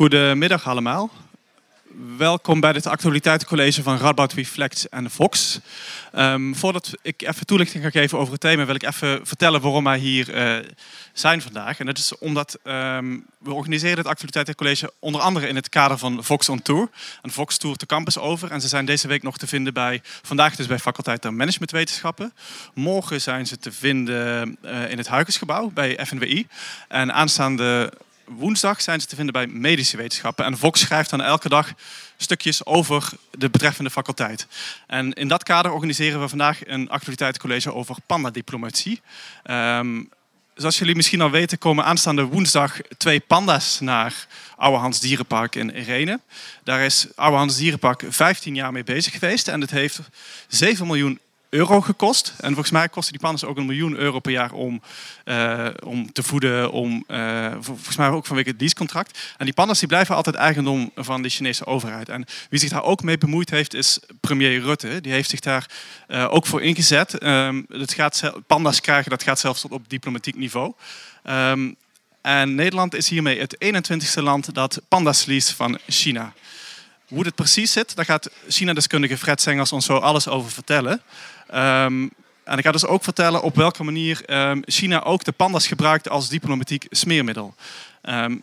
Goedemiddag allemaal. Welkom bij dit actualiteitencollege van Radboud Reflect en Fox. Um, voordat ik even toelichting ga geven over het thema, wil ik even vertellen waarom wij hier uh, zijn vandaag. En dat is omdat um, we organiseren het actualiteitencollege onder andere in het kader van Fox on Tour. En Fox toert de campus over en ze zijn deze week nog te vinden bij, vandaag dus bij faculteit der managementwetenschappen. Morgen zijn ze te vinden uh, in het Huigensgebouw bij FNWI. En aanstaande woensdag zijn ze te vinden bij medische wetenschappen. En Vox schrijft dan elke dag stukjes over de betreffende faculteit. En in dat kader organiseren we vandaag een actualiteitscollege over pandadiplomatie. Um, zoals jullie misschien al weten, komen aanstaande woensdag twee panda's naar Oude Hans Dierenpark in Renen. Daar is Oude Hans Dierenpark 15 jaar mee bezig geweest en het heeft 7 miljoen euro gekost. En volgens mij kosten die pandas ook een miljoen euro per jaar om, uh, om te voeden. Om, uh, volgens mij ook vanwege het leasecontract. En die pandas die blijven altijd eigendom van de Chinese overheid. En wie zich daar ook mee bemoeid heeft, is premier Rutte. Die heeft zich daar uh, ook voor ingezet. Um, dat gaat, pandas krijgen, dat gaat zelfs tot op diplomatiek niveau. Um, en Nederland is hiermee het 21ste land dat pandas leest van China. Hoe het precies zit, daar gaat China-deskundige Fred Sengers ons zo alles over vertellen. Um, en ik ga dus ook vertellen op welke manier um, China ook de pandas gebruikt als diplomatiek smeermiddel. Um,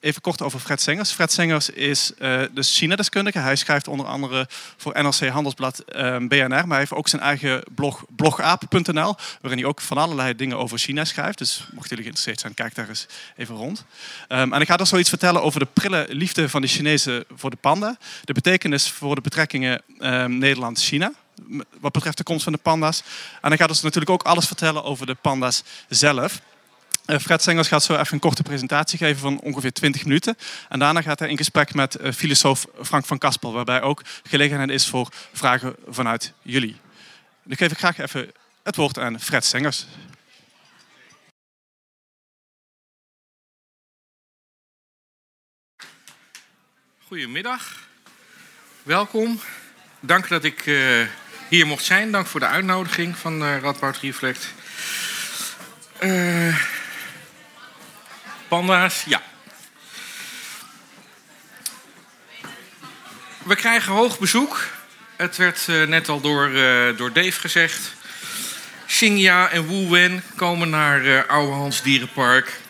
even kort over Fred Sengers. Fred Sengers is uh, dus China-deskundige. Hij schrijft onder andere voor NRC Handelsblad um, BNR. Maar hij heeft ook zijn eigen blog blogaap.nl. Waarin hij ook van allerlei dingen over China schrijft. Dus mochten jullie geïnteresseerd zijn, kijk daar eens even rond. Um, en ik ga dus zoiets vertellen over de prille liefde van de Chinezen voor de panda. De betekenis voor de betrekkingen um, Nederland-China wat betreft de komst van de panda's. En hij gaat ons natuurlijk ook alles vertellen over de panda's zelf. Uh, Fred Sengers gaat zo even een korte presentatie geven van ongeveer 20 minuten. En daarna gaat hij in gesprek met uh, filosoof Frank van Kaspel, waarbij ook gelegenheid is voor vragen vanuit jullie. Dan geef ik graag even het woord aan Fred Sengers. Goedemiddag, welkom. Dank dat ik uh, hier mocht zijn. Dank voor de uitnodiging van Radboud Reflect. Uh, panda's, ja. We krijgen hoog bezoek. Het werd uh, net al door, door Dave gezegd. Xingya en Wu Wen komen naar Oude Hans Dierenpark.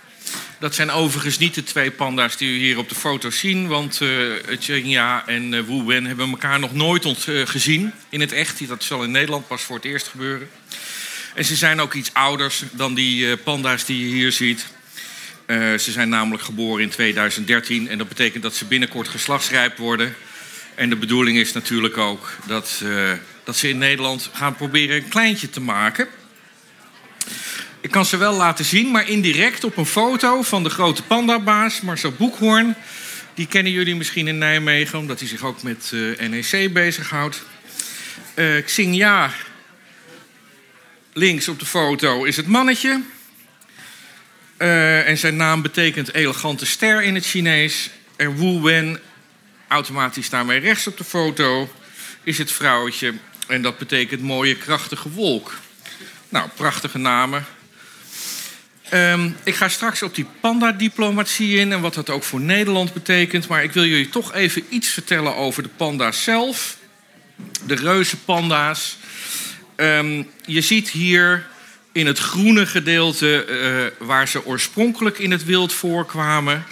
Dat zijn overigens niet de twee panda's die u hier op de foto ziet. Want uh, en uh, Wu Wen hebben elkaar nog nooit uh, gezien in het echt. Dat zal in Nederland pas voor het eerst gebeuren. En ze zijn ook iets ouders dan die panda's die je hier ziet. Ze zijn namelijk geboren in 2013. En dat betekent dat ze binnenkort geslachtsrijp worden. En de bedoeling is natuurlijk ook dat, dat ze in Nederland gaan proberen een kleintje te maken. Ik kan ze wel laten zien, maar indirect op een foto van de grote pandabaas Marcel Boekhoorn. Die kennen jullie misschien in Nijmegen, omdat hij zich ook met uh, NEC bezighoudt. Uh, Xingya, links op de foto, is het mannetje. Uh, en zijn naam betekent elegante ster in het Chinees. En Wu Wen, automatisch daarmee rechts op de foto, is het vrouwtje. En dat betekent mooie, krachtige wolk. Nou, prachtige namen. Um, ik ga straks op die panda-diplomatie in en wat dat ook voor Nederland betekent. Maar ik wil jullie toch even iets vertellen over de panda's zelf. De reuzenpanda's. Um, je ziet hier in het groene gedeelte uh, waar ze oorspronkelijk in het wild voorkwamen.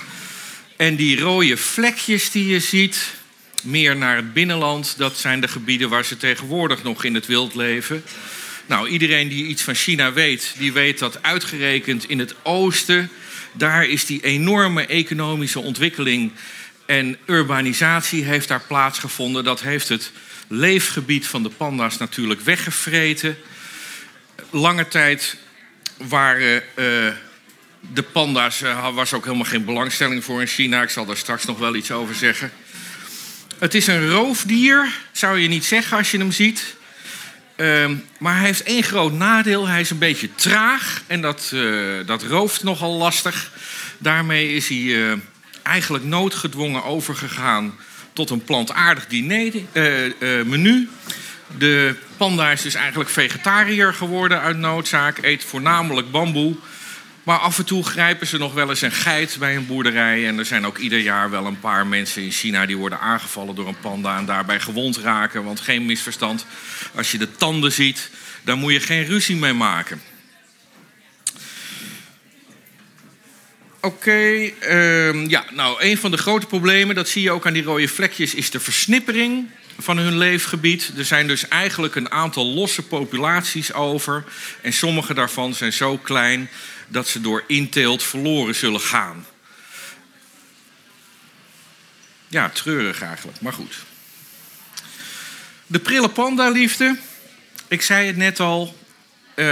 En die rode vlekjes die je ziet, meer naar het binnenland, dat zijn de gebieden waar ze tegenwoordig nog in het wild leven. Nou, iedereen die iets van China weet, die weet dat uitgerekend in het oosten, daar is die enorme economische ontwikkeling en urbanisatie heeft daar plaatsgevonden. Dat heeft het leefgebied van de panda's natuurlijk weggevreten. Lange tijd waren uh, de panda's, uh, was ook helemaal geen belangstelling voor in China. Ik zal daar straks nog wel iets over zeggen. Het is een roofdier, zou je niet zeggen als je hem ziet. Um, maar hij heeft één groot nadeel. Hij is een beetje traag en dat, uh, dat rooft nogal lastig. Daarmee is hij eigenlijk noodgedwongen overgegaan tot een plantaardig diner, menu. De panda is dus eigenlijk vegetariër geworden uit noodzaak. Eet voornamelijk bamboe. Maar af en toe grijpen ze nog wel eens een geit bij een boerderij. En er zijn ook ieder jaar wel een paar mensen in China die worden aangevallen door een panda en daarbij gewond raken. Want geen misverstand, als je de tanden ziet, daar moet je geen ruzie mee maken. Oké, ehm, ja, nou, een van de grote problemen, dat zie je ook aan die rode vlekjes, is de versnippering van hun leefgebied. Er zijn dus eigenlijk een aantal losse populaties over. En sommige daarvan zijn zo klein dat ze door inteelt verloren zullen gaan. Ja, treurig eigenlijk, maar goed. De prille panda-liefde. Ik zei het net al. Uh,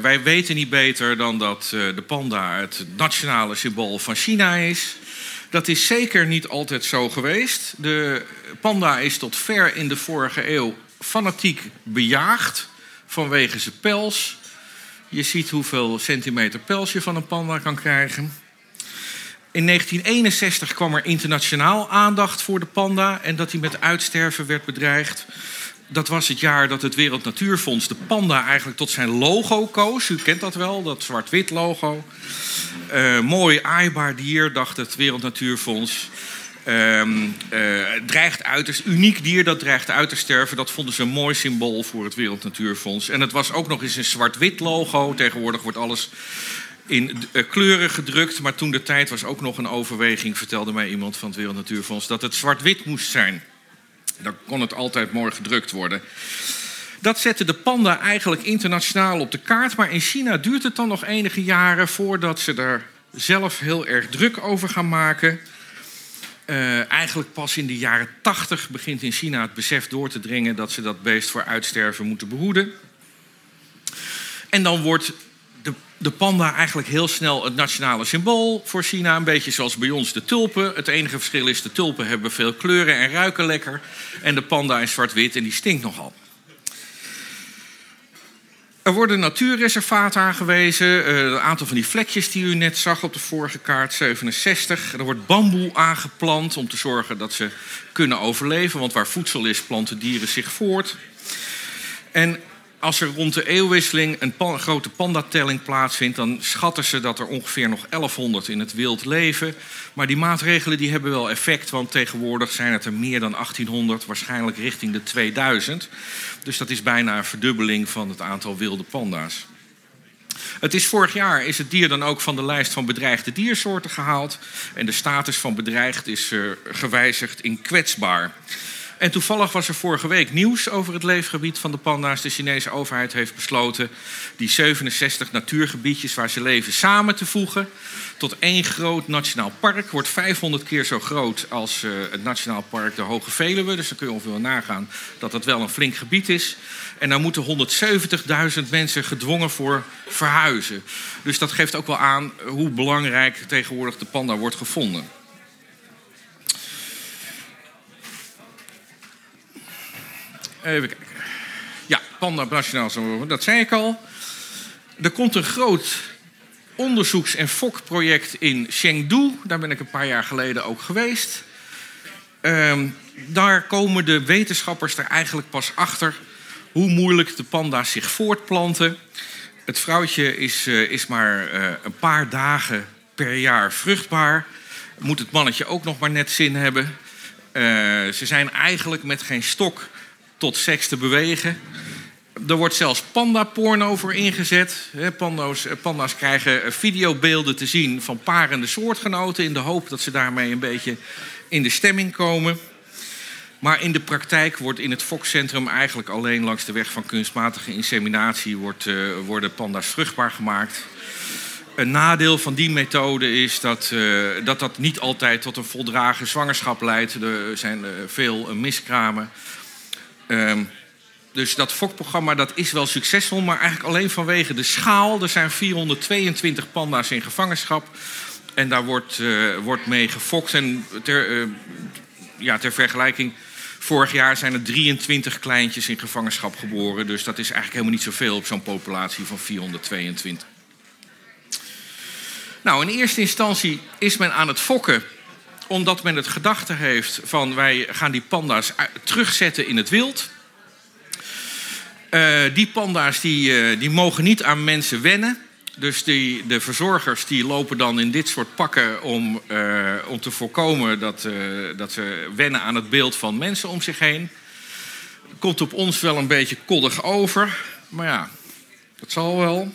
wij weten niet beter dan dat uh, de panda het nationale symbool van China is. Dat is zeker niet altijd zo geweest. De panda is tot ver in de vorige eeuw fanatiek bejaagd vanwege zijn pels. Je ziet hoeveel centimeter pels je van een panda kan krijgen. In 1961 kwam er internationaal aandacht voor de panda en dat hij met uitsterven werd bedreigd. Dat was het jaar dat het Wereld Natuurfonds de panda eigenlijk tot zijn logo koos. U kent dat wel, dat zwart-wit logo. Uh, mooi aaibaar dier, dacht het Wereld Natuurfonds. Um, uh, dreigt uiterst, uniek dier dat dreigt uit te sterven. Dat vonden ze een mooi symbool voor het Wereld Natuurfonds. En het was ook nog eens een zwart-wit logo. Tegenwoordig wordt alles in uh, kleuren gedrukt. Maar toen de tijd was ook nog een overweging, vertelde mij iemand van het Wereld Natuurfonds, dat het zwart-wit moest zijn. Dan kon het altijd mooi gedrukt worden. Dat zette de panda eigenlijk internationaal op de kaart. Maar in China duurt het dan nog enige jaren voordat ze er zelf heel erg druk over gaan maken. Uh, eigenlijk pas in de jaren 80 begint in China het besef door te dringen dat ze dat beest voor uitsterven moeten behoeden. En dan wordt de, panda eigenlijk heel snel het nationale symbool voor China. Een beetje zoals bij ons de tulpen. Het enige verschil is de tulpen hebben veel kleuren en ruiken lekker. En de panda is zwart-wit en die stinkt nogal. Er worden natuurreservaten aangewezen. Uh, een aantal van die vlekjes die u net zag op de vorige kaart, 67. Er wordt bamboe aangeplant om te zorgen dat ze kunnen overleven. Want waar voedsel is, planten dieren zich voort. En als er rond de eeuwwisseling een pan grote pandatelling plaatsvindt, dan schatten ze dat er ongeveer nog 1100 in het wild leven. Maar die maatregelen die hebben wel effect, want tegenwoordig zijn het er meer dan 1800, waarschijnlijk richting de 2000. Dus dat is bijna een verdubbeling van het aantal wilde panda's. Het is vorig jaar is het dier dan ook van de lijst van bedreigde diersoorten gehaald. En de status van bedreigd is uh, gewijzigd in kwetsbaar. En toevallig was er vorige week nieuws over het leefgebied van de panda's. De Chinese overheid heeft besloten die 67 natuurgebiedjes waar ze leven samen te voegen tot één groot nationaal park. Wordt 500 keer zo groot als uh, het nationaal park de Hoge Veluwe. Dus dan kun je ongeveer nagaan dat dat wel een flink gebied is. En daar moeten 170.000 mensen gedwongen voor verhuizen. Dus dat geeft ook wel aan hoe belangrijk tegenwoordig de panda wordt gevonden. Even kijken. Ja, Panda Nationaal, dat zei ik al. Er komt een groot onderzoeks- en fokproject in Chengdu. Daar ben ik een paar jaar geleden ook geweest. Um, daar komen de wetenschappers er eigenlijk pas achter hoe moeilijk de panda's zich voortplanten. Het vrouwtje is, uh, is maar uh, een paar dagen per jaar vruchtbaar. Moet het mannetje ook nog maar net zin hebben. Uh, ze zijn eigenlijk met geen stok tot seks te bewegen. Er wordt zelfs panda-porno voor ingezet. Panda's, eh, panda's krijgen eh, videobeelden te zien van parende soortgenoten... in de hoop dat ze daarmee een beetje in de stemming komen. Maar in de praktijk wordt in het Fox-centrum eigenlijk alleen langs de weg van kunstmatige inseminatie... Wordt, uh, worden panda's vruchtbaar gemaakt. Een nadeel van die methode is dat, uh, dat dat niet altijd tot een voldragen zwangerschap leidt. Er zijn veel miskramen. Um, dus dat fokprogramma dat is wel succesvol, maar eigenlijk alleen vanwege de schaal. Er zijn 422 panda's in gevangenschap. En daar wordt, uh, wordt mee gefokt. En ter, uh, ja, ter vergelijking, vorig jaar zijn er 23 kleintjes in gevangenschap geboren. Dus dat is eigenlijk helemaal niet zoveel op zo'n populatie van 422. Nou, in eerste instantie is men aan het fokken omdat men het gedachte heeft van wij gaan die panda's terugzetten in het wild. Uh, die panda's die, uh, die mogen niet aan mensen wennen. Dus die, de verzorgers die lopen dan in dit soort pakken om, uh, om te voorkomen dat, dat ze wennen aan het beeld van mensen om zich heen. Komt op ons wel een beetje koddig over, maar ja, dat zal wel.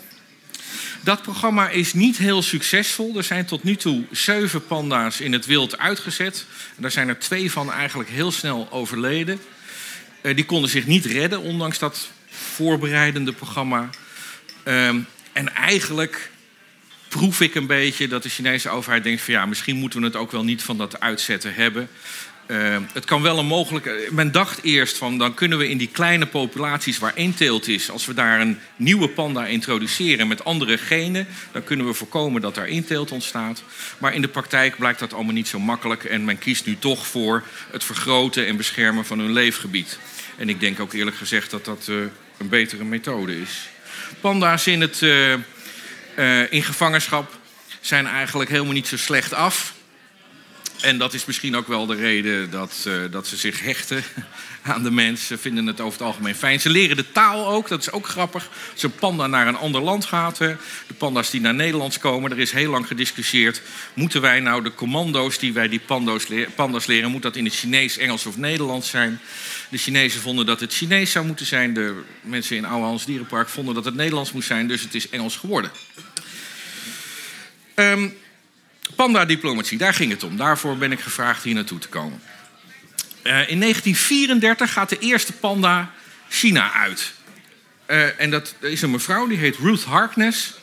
Dat programma is niet heel succesvol. Er zijn tot nu toe zeven panda's in het wild uitgezet. Daar zijn er twee van eigenlijk heel snel overleden. Uh, die konden zich niet redden, ondanks dat voorbereidende programma. Ehm, en eigenlijk proef ik een beetje dat de Chinese overheid denkt van ja, misschien moeten we het ook wel niet van dat uitzetten hebben. Uh, het kan wel een mogelijke. Men dacht eerst van dan kunnen we in die kleine populaties waar één is, als we daar een nieuwe panda introduceren met andere genen, dan kunnen we voorkomen dat daar inteelt ontstaat. Maar in de praktijk blijkt dat allemaal niet zo makkelijk en men kiest nu toch voor het vergroten en beschermen van hun leefgebied. En ik denk ook eerlijk gezegd dat dat uh, een betere methode is. Panda's in, het, uh, in gevangenschap zijn eigenlijk helemaal niet zo slecht af. En dat is misschien ook wel de reden dat, uh, dat ze zich hechten aan de mens. Ze vinden het over het algemeen fijn. Ze leren de taal ook, dat is ook grappig. Als een panda naar een ander land gaat, de panda's die naar Nederlands komen, er is heel lang gediscussieerd. Moeten wij nou de commando's die wij die panda's, le panda's leren, moet dat in het Chinees, Engels of Nederlands zijn? De Chinezen vonden dat het Chinees zou moeten zijn. De mensen in Oude Hans Dierenpark vonden dat het Nederlands moest zijn, dus het is Engels geworden. Um, Panda-diplomatie, daar ging het om. Daarvoor ben ik gevraagd hier naartoe te komen. Uh, in 1934 gaat de eerste panda China uit. Uh, en dat is een mevrouw, die heet Ruth Harkness.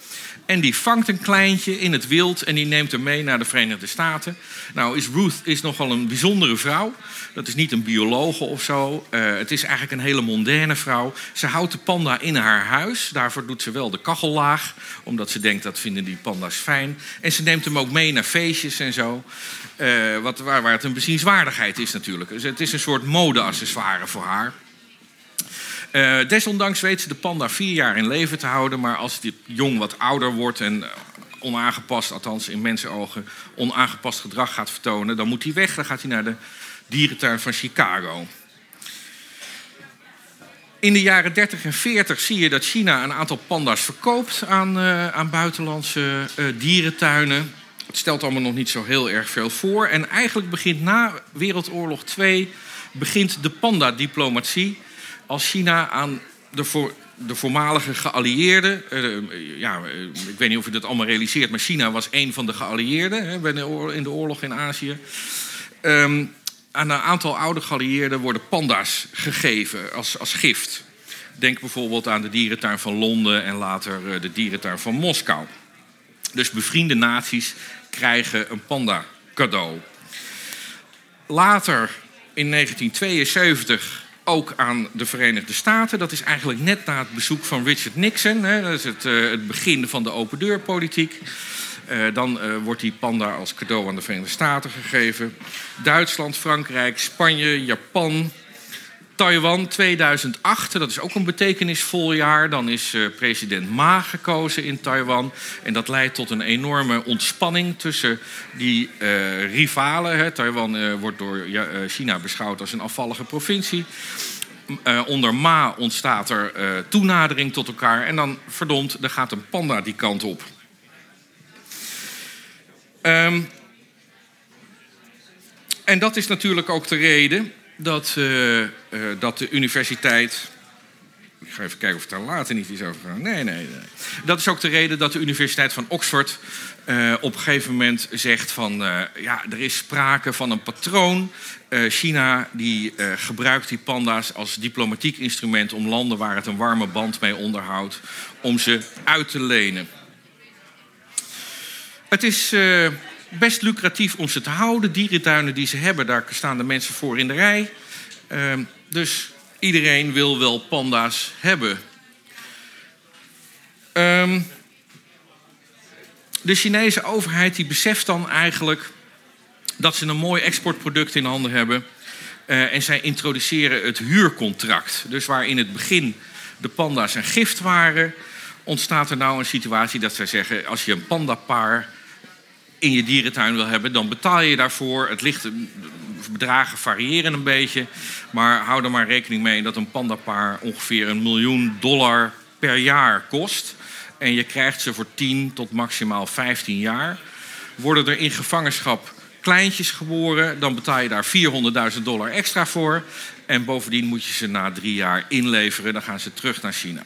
En die vangt een kleintje in het wild en die neemt hem mee naar de Verenigde Staten. Nou, is Ruth is nogal een bijzondere vrouw. Dat is niet een biologe of zo. Uh, het is eigenlijk een hele mondaine vrouw. Ze houdt de panda in haar huis. Daarvoor doet ze wel de kachel laag. Omdat ze denkt dat vinden die panda's fijn. En ze neemt hem ook mee naar feestjes en zo. Uh, wat, waar, waar het een bezienswaardigheid is natuurlijk. Dus het is een soort modeaccessoire voor haar. Uh, desondanks weet ze de panda vier jaar in leven te houden. Maar als dit jong wat ouder wordt en onaangepast, althans in mensenogen, onaangepast gedrag gaat vertonen, dan moet hij weg. Dan gaat hij naar de dierentuin van Chicago. In de jaren 30 en 40 zie je dat China een aantal panda's verkoopt aan, uh, aan buitenlandse dierentuinen. Het stelt allemaal nog niet zo heel erg veel voor. En eigenlijk begint na Wereldoorlog 2 begint de panda-diplomatie als China aan de, voor, de voormalige geallieerden. Uh, ja, ik weet niet of u dat allemaal realiseert, maar China was een van de geallieerden hè, in de oorlog in Azië. Um, aan een aantal oude geallieerden worden panda's gegeven als, als gift. Denk bijvoorbeeld aan de dierentuin van Londen en later de dierentuin van Moskou. Dus bevriende naties krijgen een panda cadeau. Later, in 1972, ook aan de Verenigde Staten. Dat is eigenlijk net na het bezoek van Richard Nixon. Hè. Dat is het, uh, het begin van de open deurpolitiek. Uh, dan uh, wordt die panda als cadeau aan de Verenigde Staten gegeven. Duitsland, Frankrijk, Spanje, Japan, Taiwan 2008. Dat is ook een betekenisvol jaar. Dan is uh, president Ma gekozen in Taiwan. En dat leidt tot een enorme ontspanning tussen die rivalen. Hè. Taiwan wordt door China beschouwd als een afvallige provincie. Onder Ma ontstaat er toenadering tot elkaar. En dan, verdomd, er gaat een panda die kant op. Um, en dat is natuurlijk ook de reden dat, uh, uh, dat de universiteit. Ik ga even kijken of het daar later niet iets over gaat. Nee, nee. Dat is ook de reden dat de Universiteit van Oxford uh, op een gegeven moment zegt van ja, er is sprake van een patroon. China die gebruikt die panda's als diplomatiek instrument om landen waar het een warme band mee onderhoudt, om ze uit te lenen. Het is best lucratief om ze te houden. Dierentuinen die ze hebben, daar staan de mensen voor in de rij. Uh, dus iedereen wil wel panda's hebben. Um, de Chinese overheid die beseft dan eigenlijk dat ze een mooi exportproduct in handen hebben. Uh, en zij introduceren het huurcontract. Dus waar in het begin de panda's een gift waren, ontstaat er nou een situatie dat zij zeggen: als je een pandapaar in je dierentuin wil hebben, dan betaal je daarvoor. Het ligt, bedragen variëren een beetje. Maar hou er maar rekening mee dat een pandapaar ongeveer een miljoen dollar per jaar kost. en je krijgt ze voor 10 tot maximaal 15 jaar. Worden er in gevangenschap kleintjes geboren, dan betaal je daar 400.000 dollar extra voor. En bovendien moet je ze na drie jaar inleveren, dan gaan ze terug naar China.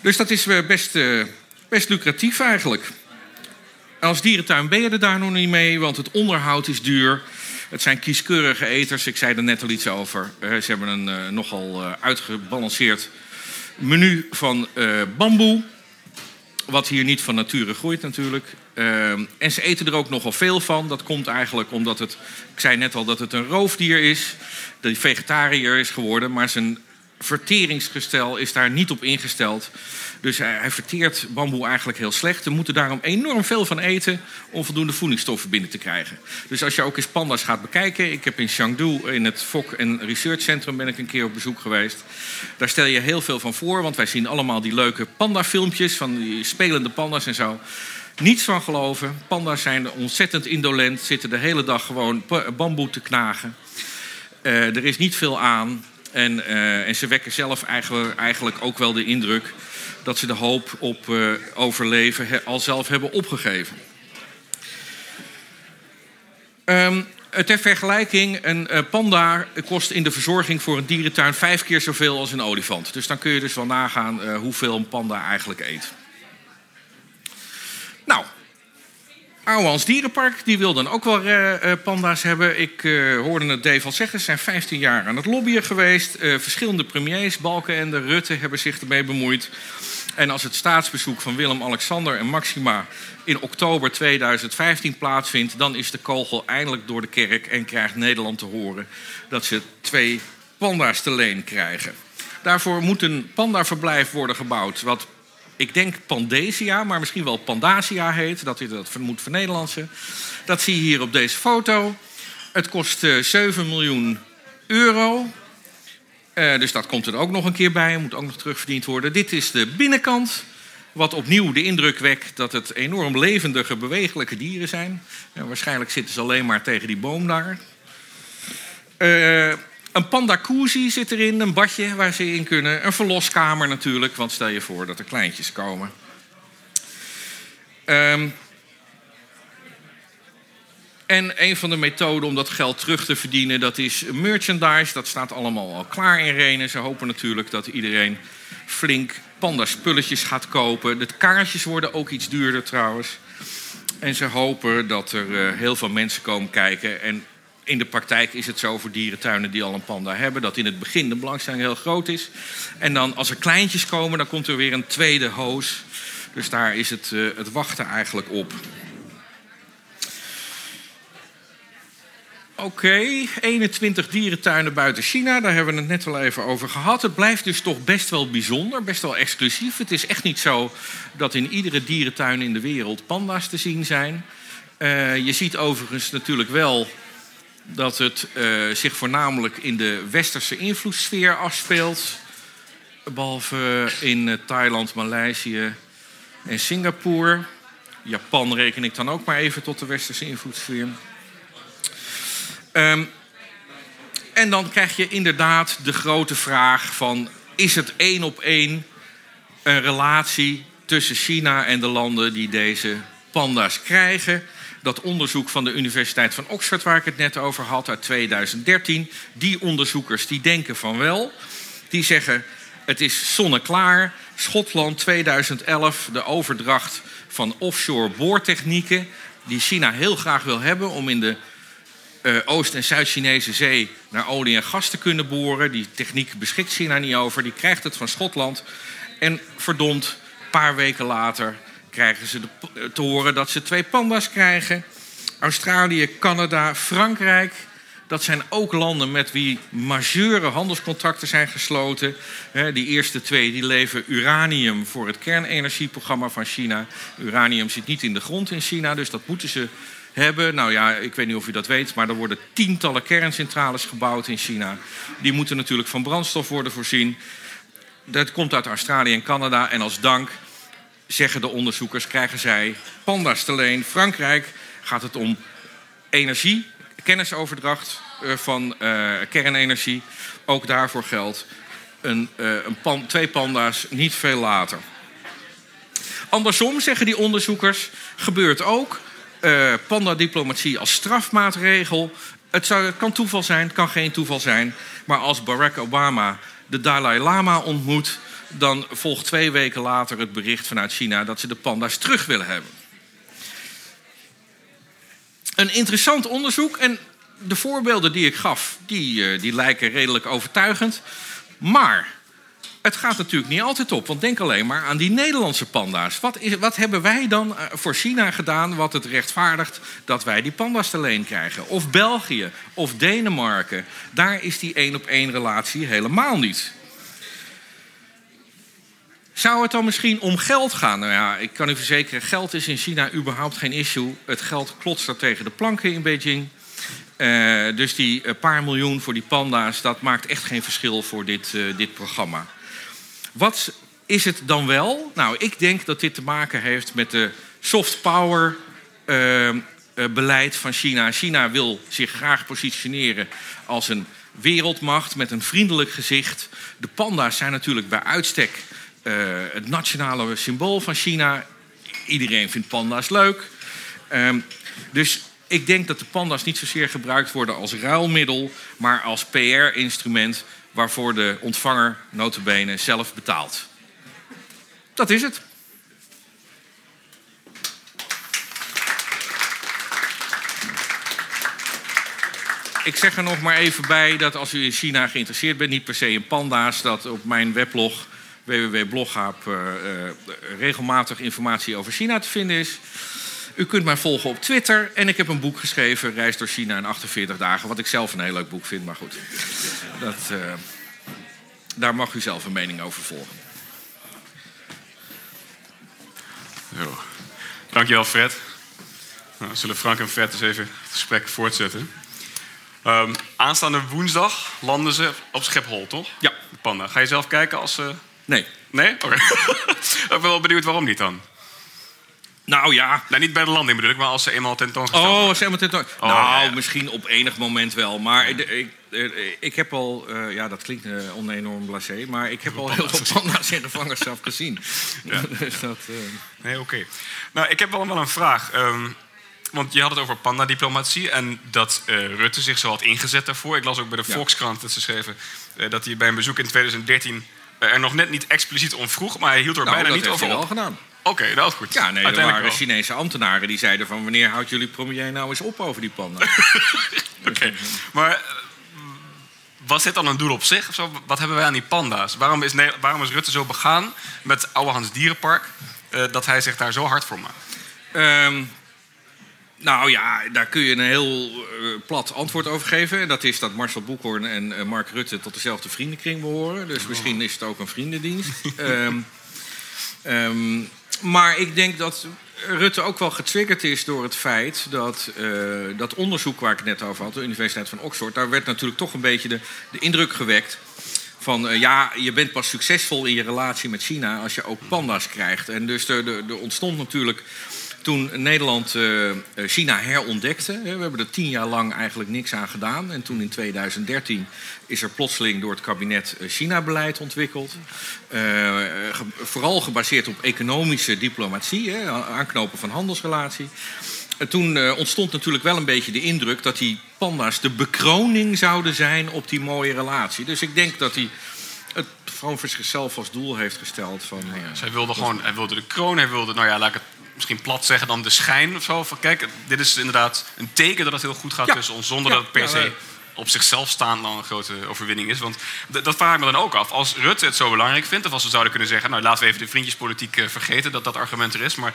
Dus dat is best, uh, best lucratief eigenlijk. Als dierentuin ben je er daar nog niet mee, want het onderhoud is duur. Het zijn kieskeurige eters, ik zei er net al iets over. Uh, ze hebben een uh, nogal uitgebalanceerd menu van bamboe. Wat hier niet van nature groeit natuurlijk. En ze eten er ook nogal veel van. Dat komt eigenlijk omdat het, ik zei net al dat het een roofdier is. Hij vegetariër is geworden, maar zijn verteringsgestel is daar niet op ingesteld. Dus hij, verteert bamboe eigenlijk heel slecht. We moeten daarom enorm veel van eten om voldoende voedingsstoffen binnen te krijgen. Dus als je ook eens panda's gaat bekijken. Ik heb in Chengdu in het Fok en Research Centrum ben ik een keer op bezoek geweest. Daar stel je heel veel van voor, want wij zien allemaal die leuke pandafilmpjes van die spelende panda's en zo. Niets van geloven. Panda's zijn ontzettend indolent, zitten de hele dag gewoon bamboe te knagen. Uh, er is niet veel aan. En, uh, en ze wekken zelf eigenlijk, eigenlijk, ook wel de indruk dat ze de hoop op uh, overleven al zelf hebben opgegeven. Um, ter vergelijking, een panda kost in de verzorging voor een dierentuin vijf keer zoveel als een olifant. Dus dan kun je dus wel nagaan hoeveel een panda eigenlijk eet. Nou, Ouwans Dierenpark die wil dan ook wel uh, panda's hebben. Ik uh, hoorde het Dave al zeggen, ze zijn 15 jaar aan het lobbyen geweest. verschillende premiers, Balkenende, Rutte, hebben zich ermee bemoeid. En als het staatsbezoek van Willem-Alexander en Maxima in oktober 2015 plaatsvindt... dan is de kogel eindelijk door de kerk en krijgt Nederland te horen... dat ze twee panda's te leen krijgen. Daarvoor moet een pandaverblijf worden gebouwd... wat ik denk Pandesia, maar misschien wel Pandasia heet. Dat, dat moet. Dat zie je hier op deze foto. Het kost uh, eh, 7 miljoen euro. Uh, dus dat komt er ook nog een keer bij. Moet ook nog terugverdiend worden. Dit is de binnenkant. Wat opnieuw de indruk wekt dat het enorm levendige, bewegelijke dieren zijn. Uh, waarschijnlijk zitten ze alleen maar tegen die boom daar. Uh, een pandacuzzi zit erin, een badje waar ze in kunnen. Een verloskamer natuurlijk, want stel je voor dat er kleintjes komen. Um, en een van de methoden om dat geld terug te verdienen, dat is merchandise. Dat staat allemaal al klaar in Renen. Ze hopen natuurlijk dat iedereen flink pandaspulletjes gaat kopen. De kaartjes worden ook iets duurder trouwens. En ze hopen dat er uh, heel veel mensen komen kijken. En in de praktijk is het zo voor dierentuinen die al een panda hebben, dat in het begin de belangstelling heel groot is. En dan als er kleintjes komen, dan komt er weer een tweede hoos. Dus daar is het, uh, het wachten eigenlijk op. Oké, okay, 21 dierentuinen buiten China, daar hebben we het net wel even over gehad. Het blijft dus toch best wel bijzonder, best wel exclusief. Het is echt niet zo dat in iedere dierentuin in de wereld panda's te zien zijn. Uh, je ziet overigens natuurlijk wel dat het uh, zich voornamelijk in de westerse invloedssfeer afspeelt. Behalve in uh, Thailand, Maleisië en Singapore. Japan reken ik dan ook maar even tot de westerse invloedssfeer. Um, en dan krijg je inderdaad de grote vraag van... is het één op één een relatie tussen China en de landen die deze panda's krijgen dat onderzoek van de Universiteit van Oxford, waar ik het net over had, uit 2013. Die onderzoekers die denken van wel. Die zeggen het is zonneklaar. Schotland 2011, de overdracht van offshore boortechnieken. Die China heel graag wil hebben om in de uh, Oost- en Zuid-Chinese zee naar olie en gas te kunnen boren. Die techniek beschikt China niet over. Die krijgt het van Schotland. En verdomd, een paar weken later krijgen ze de, te horen dat ze twee panda's krijgen. Australië, Canada, Frankrijk. Dat zijn ook landen met wie majeure handelscontracten zijn gesloten. Die eerste twee die leveren uranium voor het kernenergieprogramma van China. Uranium zit niet in de grond in China, dus dat moeten ze hebben. Nou ja, ik weet niet of u dat weet, maar er worden tientallen kerncentrales gebouwd in China. Die moeten natuurlijk van brandstof worden voorzien. Dat komt uit Australië en Canada. En als dank zeggen de onderzoekers, krijgen zij panda's te leen. Frankrijk gaat het om energie, kennisoverdracht eh, van uh, kernenergie. Ook daarvoor geldt een, uh, een twee panda's niet veel later. Andersom, zeggen die onderzoekers, gebeurt ook. Uh, panda-diplomatie als strafmaatregel. Het, het kan toeval zijn, het kan geen toeval zijn. Maar als Barack Obama de Dalai Lama ontmoet... dan volgt twee weken later het bericht vanuit China... dat ze de panda's terug willen hebben. Een interessant onderzoek. En de voorbeelden die ik gaf, die, uh, die lijken redelijk overtuigend. Maar het gaat natuurlijk niet altijd op. Want denk alleen maar aan die Nederlandse panda's. Wat, is, wat hebben wij dan eh, voor China gedaan wat het rechtvaardigt dat wij die panda's te leen krijgen? Of België of Denemarken. Daar is die één op één relatie helemaal niet. Zou het dan misschien om geld gaan? Nou ja, ik kan u verzekeren, geld is in China überhaupt geen issue. Het geld klotst er tegen de planken in Beijing. Uh, dus die uh, paar miljoen voor die panda's, dat maakt echt geen verschil voor dit, uh, dit programma. Wat is het dan wel? Nou, ik denk dat dit te maken heeft met de soft power beleid van China. China wil zich graag positioneren als een wereldmacht met een vriendelijk gezicht. De panda's zijn natuurlijk bij uitstek het nationale symbool van China. Iedereen vindt panda's leuk. Um, dus ik denk dat de panda's niet zozeer gebruikt worden als ruilmiddel, maar als PR-instrument waarvoor de ontvanger notabene zelf betaalt. Dat is het. Ik zeg er nog maar even bij dat als u in China geïnteresseerd bent, niet per se in panda's, dat op mijn weblog www.bloghaap uh, uh, regelmatig informatie over China te vinden is. U kunt mij volgen op Twitter. En ik heb een boek geschreven, Reis door China in 48 dagen. Wat ik zelf een heel leuk boek vind, maar goed. Dat, uh, daar mag u zelf een mening over volgen. Zo. Dankjewel, Fred. Nou, zullen Frank en Fred eens even het gesprek voortzetten. Um, aanstaande woensdag landen ze op Schiphol, toch? Ja. Panda. Ga je zelf kijken als ze... Nee. Nee? Oké. Okay. ik ben wel benieuwd waarom niet dan. Nou ja. Nou, niet bij de landing bedoel ik, maar als ze eenmaal tentoongesteld Oh, als ze eenmaal tentoongesteld oh, Nou, ja. misschien op enig moment wel. Maar ik, ik, ik heb al... Uh, ja, dat klinkt uh, onenorm blasé. Maar ik heb al heel veel panda's in de vangerschap gezien. Ja. dus dat... Uh... Nee, oké. Okay. Nou, ik heb wel, een vraag. Um, want je had het over panda-diplomatie en dat Rutte zich zo had ingezet daarvoor. Ik las ook bij de Volkskrant dat ze schreven dat hij bij een bezoek in 2013 er nog net niet expliciet om vroeg, maar hij hield er nou, bijna niet over. Dat gedaan. Oké, okay, dat is goed. Ja, nee, er waren wel. Chinese ambtenaren die zeiden van... wanneer houdt jullie premier nou eens op over die panda? Oké, okay. maar uh, was dit dan een doel op zich? Of zo? Wat hebben wij aan die panda's? Waarom is, nee, waarom is Rutte zo begaan met Ouwehans Dierenpark... Uh, dat hij zich daar zo hard voor maakt? Um, nou ja, daar kun je een heel uh, plat antwoord over geven. En dat is dat Marcel Boekhoorn en uh, Mark Rutte tot dezelfde vriendenkring behoren. Dus oh. misschien is het ook een vriendendienst. um, um, maar ik denk dat Rutte ook wel getriggerd is door het feit dat uh, dat onderzoek waar ik het net over had, de Universiteit van Oxford, daar werd natuurlijk toch een beetje de, de indruk gewekt van uh, ja, je bent pas succesvol in je relatie met China als je ook panda's krijgt. En dus er, er, er ontstond natuurlijk toen Nederland uh, China herontdekte. We hebben er tien jaar lang eigenlijk niks aan gedaan. En toen in 2013 is er plotseling door het kabinet China-beleid ontwikkeld. Uh, ge vooral gebaseerd op economische diplomatie, hè, aanknopen van handelsrelatie. En toen uh, ontstond natuurlijk wel een beetje de indruk dat die panda's de bekroning zouden zijn op die mooie relatie. Dus ik denk dat hij het gewoon voor zichzelf als doel heeft gesteld. Van, uh, dus hij wilde gewoon, hij wilde de kroon, hij wilde, nou ja, laat ik het misschien plat zeggen dan de schijn of zo. Van kijk, dit is inderdaad een teken dat het heel goed gaat ja. tussen ons, zonder ja, dat het per se op zichzelf staan dan een grote overwinning is. Want dat vraag ik me dan ook af. Als Rutte het zo belangrijk vindt, of als we zouden kunnen zeggen, nou laten we even de vriendjespolitiek uh, vergeten dat dat argument er is. Maar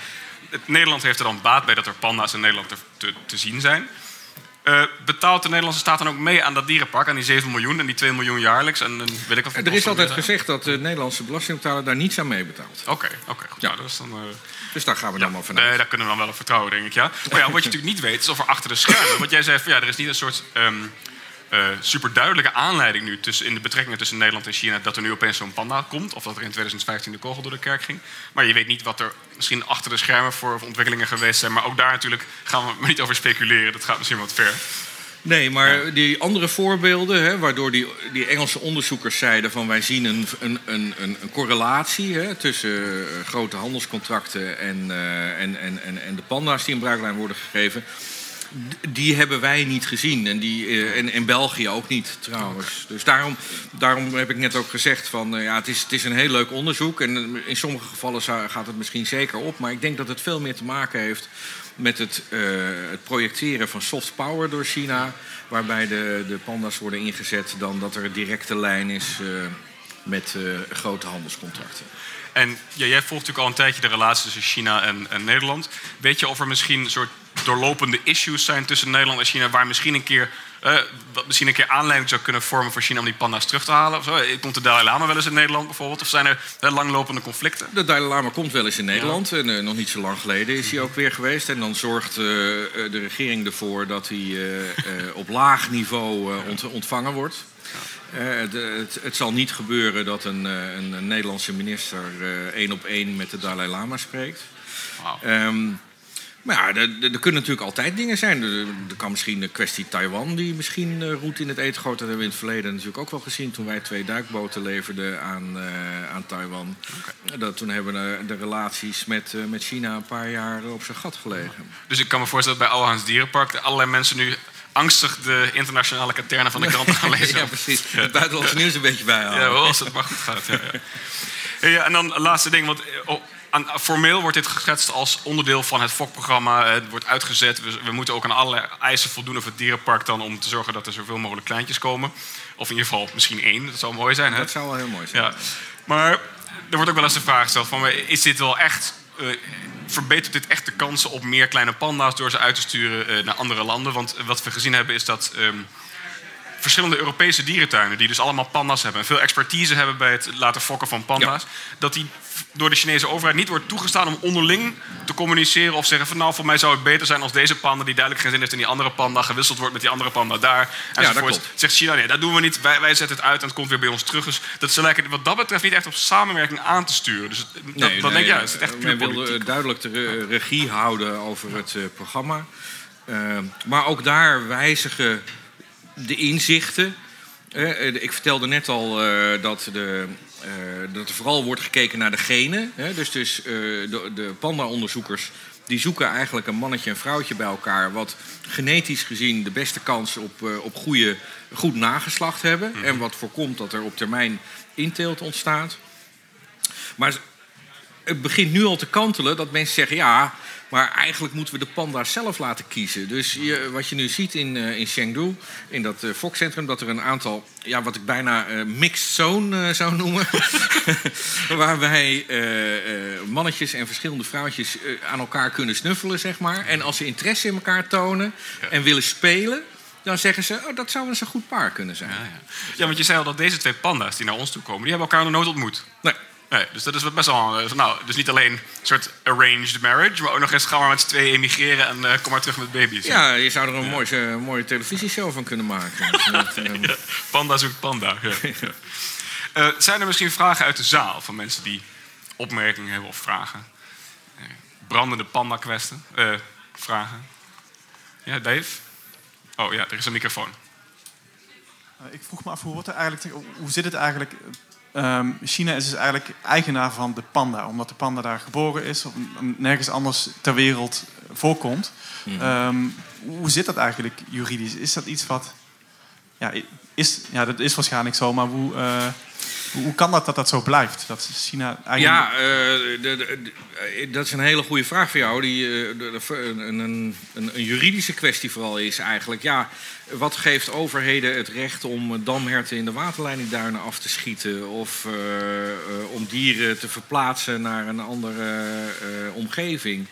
het, Nederland heeft er dan baat bij dat er panda's in Nederland te, te, te zien zijn. Uh, betaalt de Nederlandse staat dan ook mee aan dat dierenpark, aan die 7 miljoen en die 2 miljoen jaarlijks? En, en weet ik of er is altijd gezegd dat de Nederlandse belastingbetaler daar niets aan meebetaalt. Oké, okay, oké, okay, goed. Ja. Nou, is dan, uh, dus daar gaan we ja, dan maar vanuit. Nee, daar kunnen we dan wel op vertrouwen, denk ik. Ja. Maar ja, wat je natuurlijk niet weet, is of er achter de schermen... Want jij zei, van, ja, er is niet een soort um, uh, superduidelijke aanleiding nu... Tussen, in de betrekkingen tussen Nederland en China... dat er nu opeens zo'n panda komt. Of dat er in 2015 de kogel door de kerk ging. Maar je weet niet wat er misschien achter de schermen voor ontwikkelingen geweest zijn. Maar ook daar natuurlijk gaan we maar niet over speculeren. Dat gaat misschien wat ver. Nee, maar die andere voorbeelden, hè, waardoor die, die Engelse onderzoekers zeiden van wij zien een, een, een, een correlatie hè, tussen eh, grote handelscontracten en, uh, en, en, en, en de panda's die in bruiklijn worden gegeven. Die hebben wij niet gezien en, die, uh, en in België ook niet trouwens. Dus daarom, daarom heb ik net ook gezegd van ja, het is, het is een heel leuk onderzoek. En in sommige gevallen gaat het misschien zeker op. Maar ik denk dat het veel meer te maken heeft met het, het, projecteren van soft power door China, waarbij de, de panda's worden ingezet, dan dat er een directe lijn is met grote handelscontracten. En ja, jij volgt natuurlijk al een tijdje de relatie tussen China en, en Nederland. Weet je of er misschien een soort doorlopende issues zijn tussen Nederland en China, waar misschien een keer uh, wat misschien een keer aanleiding zou kunnen vormen voor China om die panda's terug te halen? Of zo? Komt de Dalai Lama wel eens in Nederland bijvoorbeeld? Of zijn er uh, langlopende conflicten? De Dalai Lama komt wel eens in Nederland. Ja. En uh, nog niet zo lang geleden is hij ook weer geweest. En dan zorgt de regering ervoor dat hij op laag niveau ont ontvangen wordt. Het, het, het, zal niet gebeuren dat een, een, een Nederlandse minister één op één met de Dalai Lama spreekt. Wow. Um, maar ja, er, er, kunnen natuurlijk altijd dingen zijn. Er, er, kan misschien de kwestie Taiwan, die misschien uh, roet in het eten gooit. Dat hebben we in het verleden natuurlijk ook wel gezien toen wij twee duikboten leverden aan, uh, aan Taiwan. Okay. Dat, toen hebben de, de relaties met, uh, met China een paar jaar op zijn gat gelegen. Dus ik kan me voorstellen dat bij Alhans Dierenpark allerlei mensen nu angstig de internationale katernen van de kranten gaan lezen. ja, precies. Het buitenlandse nieuws een beetje bijhouden. Ja, wel als het maar goed gaat. Ja, ja. ja en dan laatste ding, want... Oh, aan, formeel wordt dit geschetst als onderdeel van het FOK-programma. Het wordt uitgezet. We, we, moeten ook aan alle eisen voldoen of het dierenpark dan om te zorgen dat er zoveel mogelijk kleintjes komen. Of in ieder geval misschien één. Dat zou mooi zijn. Hè? Dat zou wel heel mooi zijn. Ja. Maar er wordt ook wel eens de vraag gesteld van, is dit wel echt... Uh, verbetert dit echt de kansen op meer kleine panda's door ze uit te sturen uh, naar andere landen? Want wat we gezien hebben is dat... Um, verschillende Europese dierentuinen, die dus allemaal panda's hebben en veel expertise hebben bij het laten fokken van panda's, ja. dat die door de Chinese overheid niet wordt toegestaan om onderling te communiceren of zeggen van nou voor mij zou het beter zijn als deze panda die duidelijk geen zin heeft in die andere panda gewisseld wordt met die andere panda daar. Enzovoort. Ja, Zegt China nee, dat doen we niet. Wij, wij zetten het uit en het komt weer bij ons terug. Dus dat ze lijken wat dat betreft niet echt op samenwerking aan te sturen. Dus dat, nee, dat nee, denk jij, is het echt puur Men wil duidelijk de regie houden over het uh, programma. Uh, maar ook daar wijzigen de inzichten. Uh, ik vertelde net al dat de dat er vooral wordt gekeken naar de genen. Hè? Dus, dus uh, de, de panda-onderzoekers die zoeken eigenlijk een mannetje en vrouwtje bij elkaar... wat genetisch gezien de beste kans op, uh, op goede, goed nageslacht hebben... Mm -hmm. en wat voorkomt dat er op termijn inteelt ontstaat. Maar het begint nu al te kantelen dat mensen zeggen... ja, maar eigenlijk moeten we de panda's zelf laten kiezen. Dus je, wat je nu ziet in, uh, in Chengdu, in dat uh, Fox-centrum... dat er een aantal, ja, wat ik bijna uh, mixed zone zou noemen... waarbij mannetjes en verschillende vrouwtjes aan elkaar kunnen snuffelen, zeg maar. En als ze interesse in elkaar tonen en willen spelen... Dan zeggen ze, oh, dat zou eens een goed paar kunnen zijn. Ja, ja. ja, want je zei al dat deze twee panda's die naar ons toe komen... die hebben elkaar nog nooit ontmoet. Nee. Nee, dus dat is best wel. Nou, dus niet alleen een soort arranged marriage, maar ook nog eens gaan we met z'n tweeën emigreren en uh, kom maar terug met baby's. Ja, je zou er een ja. mooie, mooie televisieshow van kunnen maken. um... ja, panda zoekt panda. uh, zijn er misschien vragen uit de zaal van mensen die opmerkingen hebben of vragen? Brandende panda-kwesten? vragen? Ja, Dave? Oh ja, er is een microfoon. ik vroeg me af, hoe, wordt er eigenlijk, hoe zit het eigenlijk Um, China is dus eigenlijk eigenaar van de panda, omdat de panda daar geboren is, of nergens anders ter wereld voorkomt. Mm. Um, hoe zit dat eigenlijk juridisch? Is dat iets wat. Ja, is, ja dat is waarschijnlijk zo, maar hoe, uh, hoe kan dat dat dat zo blijft? Dat China eigenlijk... Ja, uh, de, de, de, dat is een hele goede vraag voor jou. Die uh, een, een, een, juridische kwestie vooral is eigenlijk. Ja, wat geeft overheden het recht om damherten in de waterleidingduinen af te schieten? Of uh, om dieren te verplaatsen naar een andere omgeving?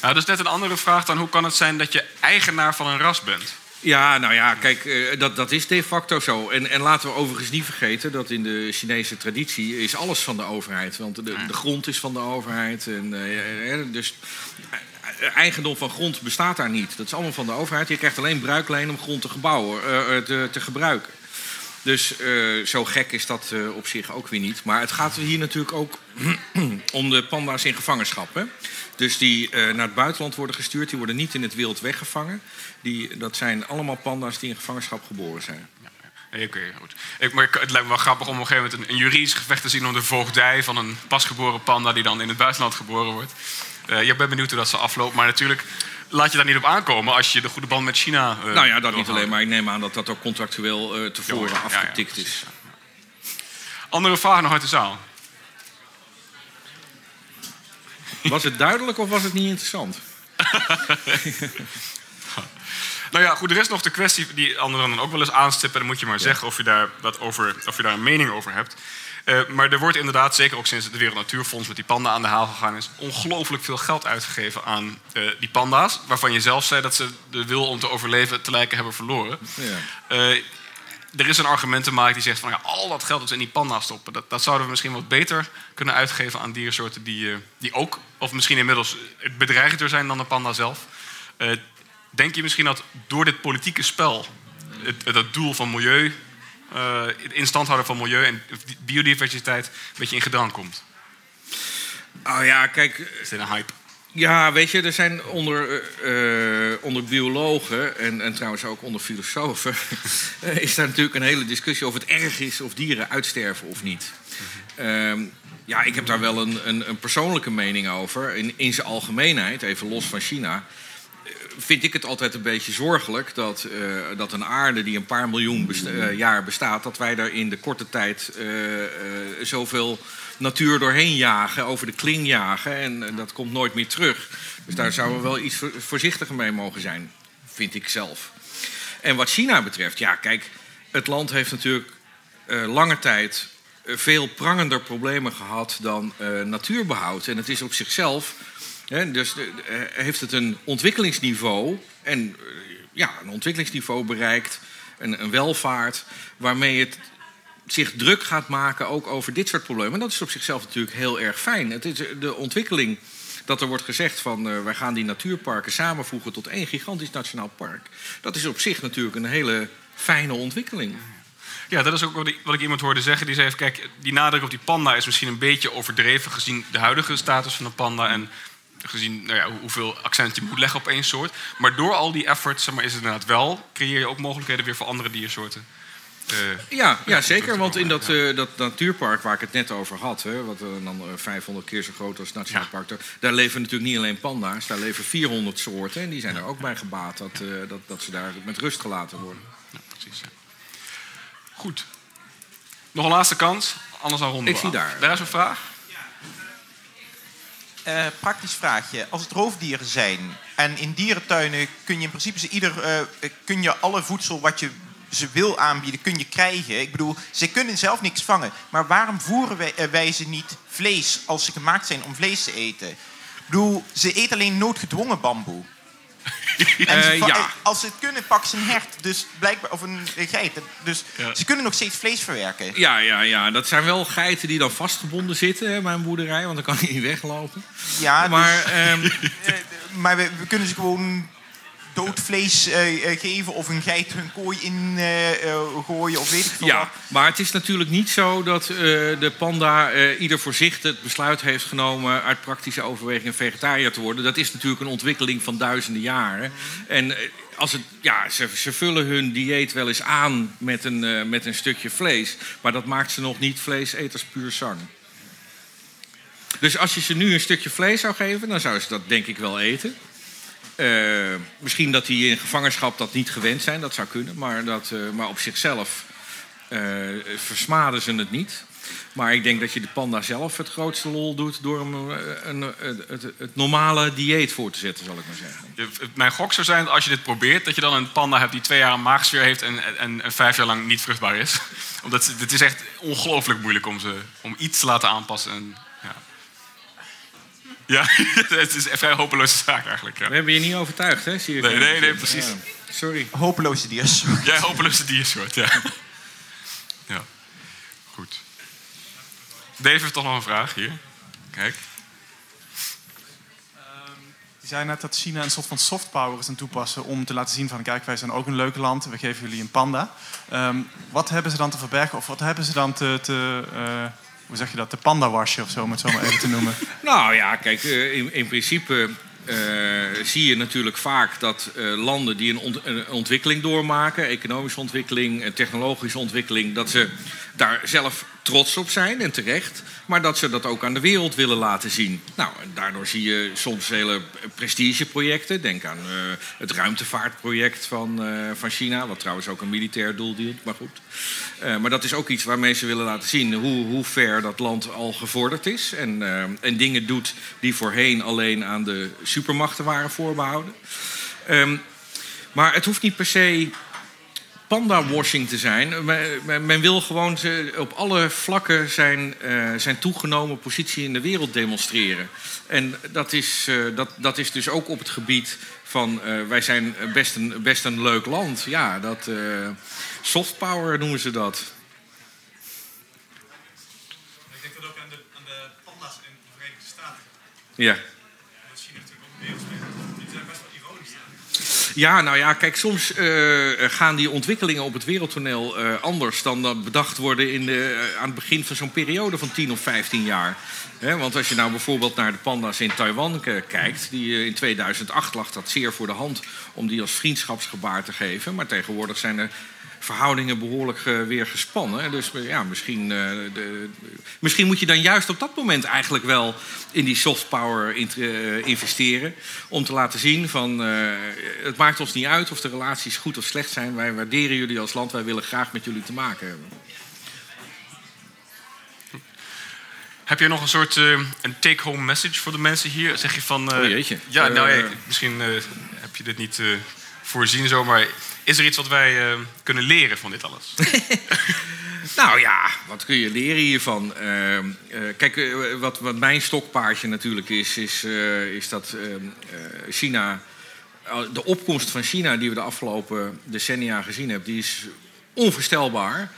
Nou, dat is net een andere vraag dan hoe kan het zijn dat je eigenaar van een ras bent? Ja, nou ja, kijk, uh, dat, dat is de facto zo. En, en laten we overigens niet vergeten dat in de Chinese traditie is alles van de overheid. Want de, de grond is van de overheid. En, uh, dus eigendom van grond bestaat daar niet. Dat is allemaal van de overheid. Je krijgt alleen bruikleen om grond te, gebouwen, uh, te, te gebruiken. Dus eh, zo gek is dat eh, op zich ook weer niet. Maar het gaat hier natuurlijk ook om de panda's in gevangenschap. Hè? Dus die eh, naar het buitenland worden gestuurd, die worden niet in het wild weggevangen. Die, dat zijn allemaal panda's die in gevangenschap geboren zijn. Oké, goed. Ik, maar het lijkt me wel grappig om op een gegeven moment een, een juridisch gevecht te zien om de voogdij van een pasgeboren panda die dan in het buitenland geboren wordt. Uh, ik ben benieuwd hoe dat zal aflopen. Maar natuurlijk laat je daar niet op aankomen als je de goede band met China. Uh, nou ja, dat niet alleen, maar ik neem aan dat dat ook contractueel uh, tevoren ja, afgetikt ja, ja, is. Andere vragen nog uit de zaal? Was het duidelijk of was het niet interessant? Nou ja, goed, er is nog de kwestie die anderen dan ook wel eens aanstippen. Dan moet je maar zeggen of je, daar wat over, of je daar een mening over hebt. Uh, maar er wordt inderdaad, zeker ook sinds het Wereld Natuurfonds met die panda aan de haal gegaan is, ongelooflijk veel geld uitgegeven aan uh, die panda's. Waarvan je zelf zei dat ze de wil om te overleven te lijken hebben verloren. Ja. Uh, er is een argumentenmarkt die zegt van ja, al dat geld dat ze in die panda's stoppen, dat, dat zouden we misschien wat beter kunnen uitgeven aan diersoorten die, die ook, of misschien inmiddels bedreigender zijn dan de panda zelf. denk je misschien dat door dit politieke spel het, het doel van milieu uh, in stand houden van milieu en biodiversiteit een beetje in gedrang komt? Oh ja, kijk. Is dit een hype? Ja, weet je, er zijn onder, uh, onder biologen en, en trouwens ook onder filosofen... is daar natuurlijk een hele discussie of het erg is of dieren uitsterven of niet. Uh, ja, ik heb daar wel een, een, een persoonlijke mening over. In, in zijn algemeenheid, even los van China vind ik het altijd een beetje zorgelijk dat, uh, dat een aarde die een paar miljoen uh, jaar bestaat, dat wij daar in de korte tijd uh, zoveel natuur doorheen jagen, over de kling jagen. En dat komt nooit meer terug. Dus daar zouden we wel iets voorzichtiger mee mogen zijn, vind ik zelf. En wat China betreft, ja, kijk, het land heeft natuurlijk lange tijd veel prangender problemen gehad dan natuurbehoud. En het is op zichzelf dus eh, heeft het een ontwikkelingsniveau en eh, ja, een ontwikkelingsniveau bereikt, een, een welvaart, waarmee het zich druk gaat maken ook over dit soort problemen. En dat is op zichzelf natuurlijk heel erg fijn. Het is de ontwikkeling dat er wordt gezegd van wij gaan die natuurparken samenvoegen tot één gigantisch nationaal park. Dat is op zich natuurlijk een hele fijne ontwikkeling. Ja, dat is ook wat ik, wat ik, iemand hoorde zeggen. Die zei: Kijk, die nadruk op die panda is misschien een beetje overdreven gezien de huidige status van de panda. En gezien nou ja, hoeveel accent je moet leggen op één soort. Maar door al die efforts zeg maar, is het inderdaad wel, creëer je ook mogelijkheden weer voor andere diersoorten. Uh, ja, ja, zeker. Want in dat, uh, dat natuurpark waar ik het net over had, hè, wat uh, dan 500 keer zo groot als het Nationaal Park, daar, daar, leven natuurlijk niet alleen panda's, daar leven 400 soorten. En die zijn er ook bij gebaat dat, dat, dat ze daar met rust gelaten worden. Ja, precies. Goed. Nog een laatste kans, anders dan ronden Ik zie daar. Daar is een vraag. Uh, praktisch vraagje. Als het roofdieren zijn en in dierentuinen kun je in principe ze ieder, uh, kun je alle voedsel wat je ze wil aanbieden, kun je krijgen. Ik bedoel, ze kunnen zelf niks vangen. Maar waarom voeren wij, uh, wij ze niet vlees als ze gemaakt zijn om vlees te eten? Ik bedoel, ze eten alleen noodgedwongen bamboe. Uh, ja. Als ze het kunnen, pakken ze een hert. Dus blijkbaar, of een geit. Dus ze kunnen nog steeds vlees verwerken. Ja, ja, ja, dat zijn wel geiten die dan vastgebonden zitten hè, bij een boerderij. Want dan kan hij niet weglopen. Ja, maar, dus, um, maar we, we, kunnen ze gewoon dood vlees uh, geven of een geit hun kooi in uh, gooien of weet ik veel Ja, maar het is natuurlijk niet zo dat de panda ieder voor zich het besluit heeft genomen uit praktische overwegingen vegetariër te worden. Dat is natuurlijk een ontwikkeling van duizenden jaren. En als het, ja, ze, ze, vullen hun dieet wel eens aan met een, met een stukje vlees, maar dat maakt ze nog niet vleeseters puur zang. Dus als je ze nu een stukje vlees zou geven, dan zou ze dat denk ik wel eten. Uh, misschien dat die in gevangenschap dat niet gewend zijn, dat zou kunnen. Maar, dat, uh, maar op zichzelf uh, versmaden ze het niet. Maar ik denk dat je de panda zelf het grootste lol doet door hem een, een, het, het, normale dieet voor te zetten, zal ik maar zeggen. Mijn gok zou zijn, als je dit probeert, dat je dan een panda hebt die twee jaar een maagsfeer heeft en, en, en vijf jaar lang niet vruchtbaar is. Omdat het is echt ongelooflijk moeilijk om, ze, om iets te laten aanpassen. En, ja. Het is een vrij hopeloze zaak eigenlijk. Ja. We hebben je niet overtuigd, hè? Zie je nee, nee, nee, precies. Ja. Sorry. Hopeloze diersoort. Ja, hopeloze diersoort, ja. ja. Goed. Dave heeft toch nog een vraag hier. Kijk. Um, Je zei net dat China een soort van soft power is aan toepassen om te laten zien van kijk, wij zijn ook een leuk land, we geven jullie een panda. Ehm, wat hebben ze dan te verbergen of wat hebben ze dan te, te uh, zeg je dat, de panda wasje of zo, om het zo maar even te noemen? nou ja, kijk, in, in principe uh, zie je natuurlijk vaak dat uh, landen die een, een, ontwikkeling doormaken, economische ontwikkeling, technologische ontwikkeling, dat ze daar zelf trots op zijn en terecht, maar dat ze dat ook aan de wereld willen laten zien. Nou, daardoor zie je soms hele prestigeprojecten. Denk aan uh, het ruimtevaartproject van, uh, van China, wat trouwens ook een militair doel dient, maar goed. Uh, maar dat is ook iets waarmee ze willen laten zien hoe, hoe ver dat land al gevorderd is en, en dingen doet die voorheen alleen aan de supermachten waren voorbehouden. Um, maar het hoeft niet per se panda-washing te zijn. Men, men, wil gewoon op alle vlakken zijn, uh, zijn toegenomen positie in de wereld demonstreren. En dat is, uh, dat, dat is dus ook op het gebied van uh, wij zijn best een, best een leuk land. Ja, dat soft power noemen ze dat. Ik denk dat ook aan de, aan de panda's in de Verenigde Staten. Ja. Ja, nou ja, kijk, soms uh, gaan die ontwikkelingen op het wereldtoneel uh, anders dan dat bedacht worden in de, uh, aan het begin van zo'n periode van 10 of 15 jaar. Want als je nou bijvoorbeeld naar de panda's in Taiwan kijkt, die in 2008 lag dat zeer voor de hand om die als vriendschapsgebaar te geven. Maar tegenwoordig zijn er verhoudingen behoorlijk uh, weer gespannen. Dus ja, misschien, uh, de, misschien moet je dan juist op dat moment eigenlijk wel in die soft power uh, investeren. Om te laten zien van het maakt ons niet uit of de relaties goed of slecht zijn. Wij waarderen jullie als land, wij willen graag met jullie te maken hebben. Heb je nog een soort een take-home message voor de mensen hier? Zeg je van. oh jeetje. Ja, nou ja, misschien heb je dit niet voorzien zomaar. Is er iets wat wij uh, kunnen leren van dit alles? nou ja, wat kun je leren hiervan? Uh, kijk, wat, wat, mijn stokpaardje natuurlijk is, is, is dat China. De opkomst van China die we de afgelopen decennia gezien hebben, die is onvoorstelbaar.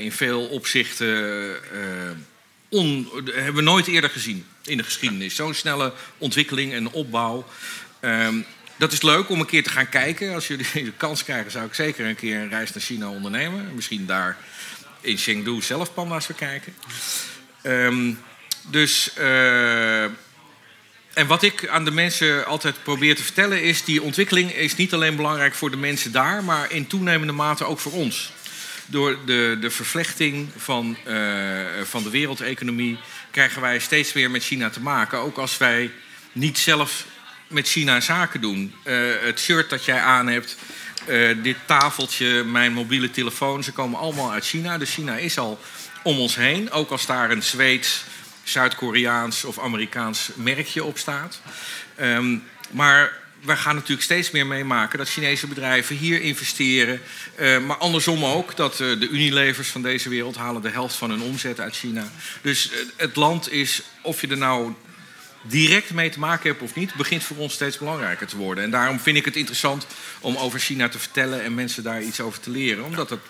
in veel opzichten on, hebben we nooit eerder gezien in de geschiedenis. Zo'n snelle ontwikkeling en opbouw. Um, dat is leuk om een keer te gaan kijken. Als jullie de kans krijgen, zou ik zeker een keer een reis naar China ondernemen. Misschien daar in Chengdu zelf panda's bekijken. Um, dus. Uh, en wat ik aan de mensen altijd probeer te vertellen is... die ontwikkeling is niet alleen belangrijk voor de mensen daar... maar in toenemende mate ook voor ons. Door de, de vervlechting van, uh, van de wereldeconomie... krijgen wij steeds meer met China te maken. Ook als wij niet zelf met China zaken doen. Uh, het shirt dat jij aan hebt, uh, dit tafeltje, mijn mobiele telefoon, ze komen allemaal uit China. Dus China is al om ons heen, ook als daar een Zweeds, Zuid-Koreaans of Amerikaans merkje op staat. Um, maar we gaan natuurlijk steeds meer meemaken dat Chinese bedrijven hier investeren. Uh, maar andersom ook, dat de Unilevers van deze wereld halen de helft van hun omzet uit China. Dus het land is, of je er nou direct mee te maken hebt of niet, begint voor ons steeds belangrijker te worden. En daarom vind ik het interessant om over China te vertellen en mensen daar iets over te leren. Omdat het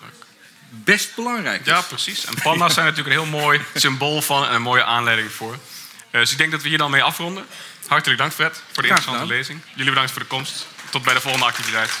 best belangrijk is. Ja, precies. En panda's zijn natuurlijk een heel mooi symbool van en een mooie aanleiding voor. Uh, dus ik denk dat we hier dan mee afronden. Hartelijk dank Fred voor de interessante lezing. Jullie bedankt voor de komst. Tot bij de volgende activiteit.